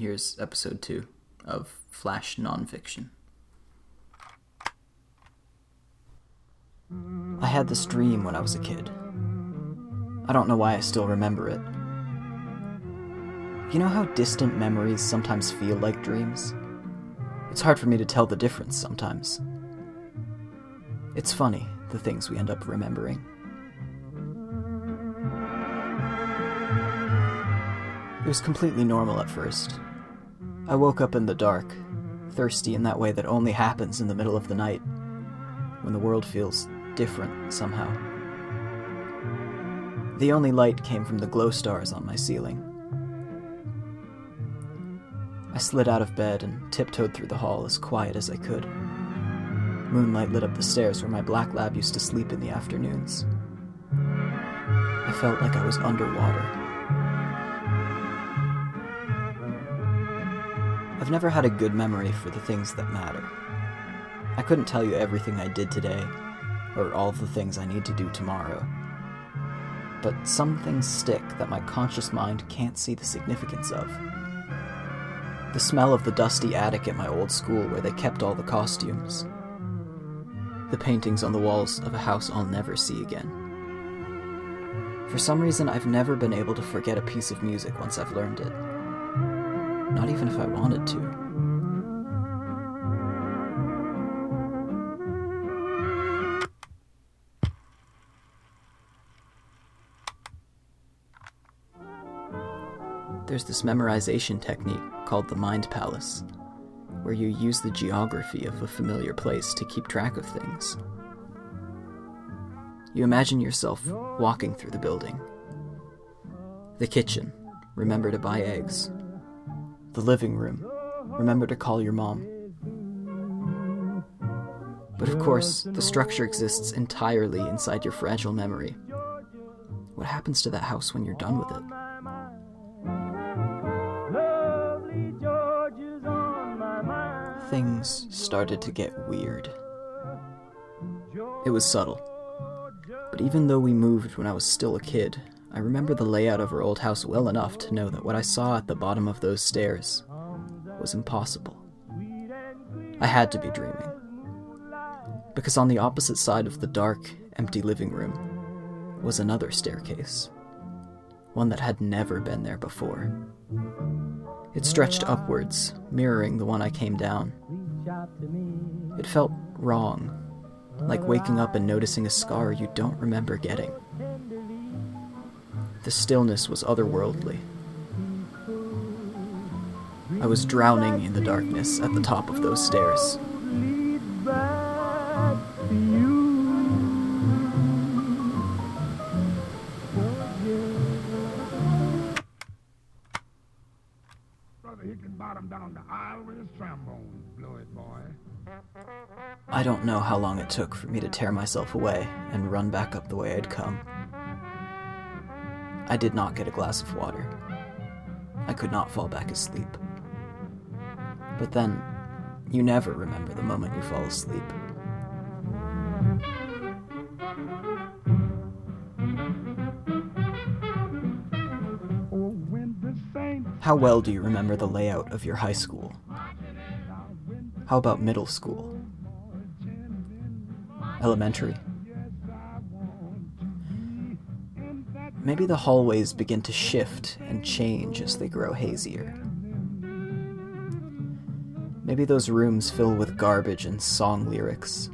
here's episode two of Flash Nonfiction. I had this dream when I was a kid. I don't know why I still remember it. You know how distant memories sometimes feel like dreams? It's hard for me to tell the difference sometimes. It's funny, the things we end up remembering. It was completely normal at first. I woke up in the dark, thirsty in that way that only happens in the middle of the night, when the world feels different somehow. The only light came from the glow stars on my ceiling. I slid out of bed and tiptoed through the hall as quiet as I could. Moonlight lit up the stairs where my black lab used to sleep in the afternoons. I felt like I was underwater. I've never had a good memory for the things that matter. I couldn't tell you everything I did today, or all the things I need to do tomorrow. But some things stick that my conscious mind can't see the significance of. The smell of the dusty attic at my old school where they kept all the costumes. The paintings on the walls of a house I'll never see again. For some reason, I've never been able to forget a piece of music once I've learned it. Not even if I wanted to. There's this memorization technique called the Mind Palace, where you use the geography of a familiar place to keep track of things. You imagine yourself walking through the building. The kitchen, remember to buy eggs. The living room, remember to call your mom. But of course, the structure exists entirely inside your fragile memory. What happens to that house when you're done with it? Things started to get weird. It was subtle. But even though we moved when I was still a kid, I remember the layout of her old house well enough to know that what I saw at the bottom of those stairs was impossible. I had to be dreaming. Because on the opposite side of the dark, empty living room was another staircase. One that had never been there before. It stretched upwards, mirroring the one I came down. It felt wrong, like waking up and noticing a scar you don't remember getting. The stillness was otherworldly. I was drowning in the darkness at the top of those stairs. I don't know how long it took for me to tear myself away and run back up the way I'd come. I did not get a glass of water. I could not fall back asleep. But then, you never remember the moment you fall asleep. How well do you remember the layout of your high school? How about middle school? Elementary? Maybe the hallways begin to shift and change as they grow hazier. Maybe those rooms fill with garbage and song lyrics.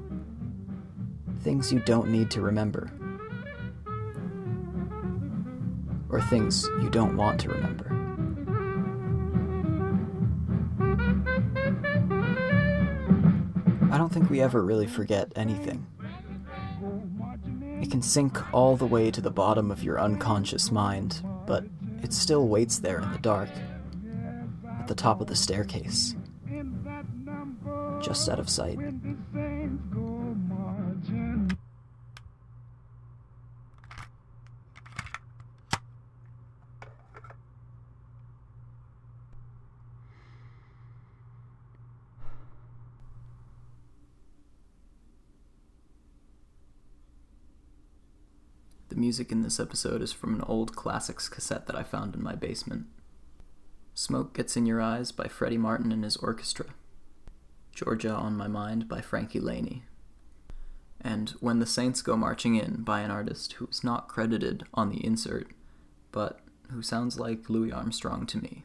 Things you don't need to remember. Or things you don't want to remember. I don't think we ever really forget anything. It can sink all the way to the bottom of your unconscious mind, but it still waits there in the dark, at the top of the staircase, just out of sight. The music in this episode is from an old classics cassette that I found in my basement. Smoke Gets in Your Eyes by Freddy Martin and his orchestra. Georgia on My Mind by Frankie Laine. And When the Saints Go Marching In by an artist who's not credited on the insert, but who sounds like Louis Armstrong to me.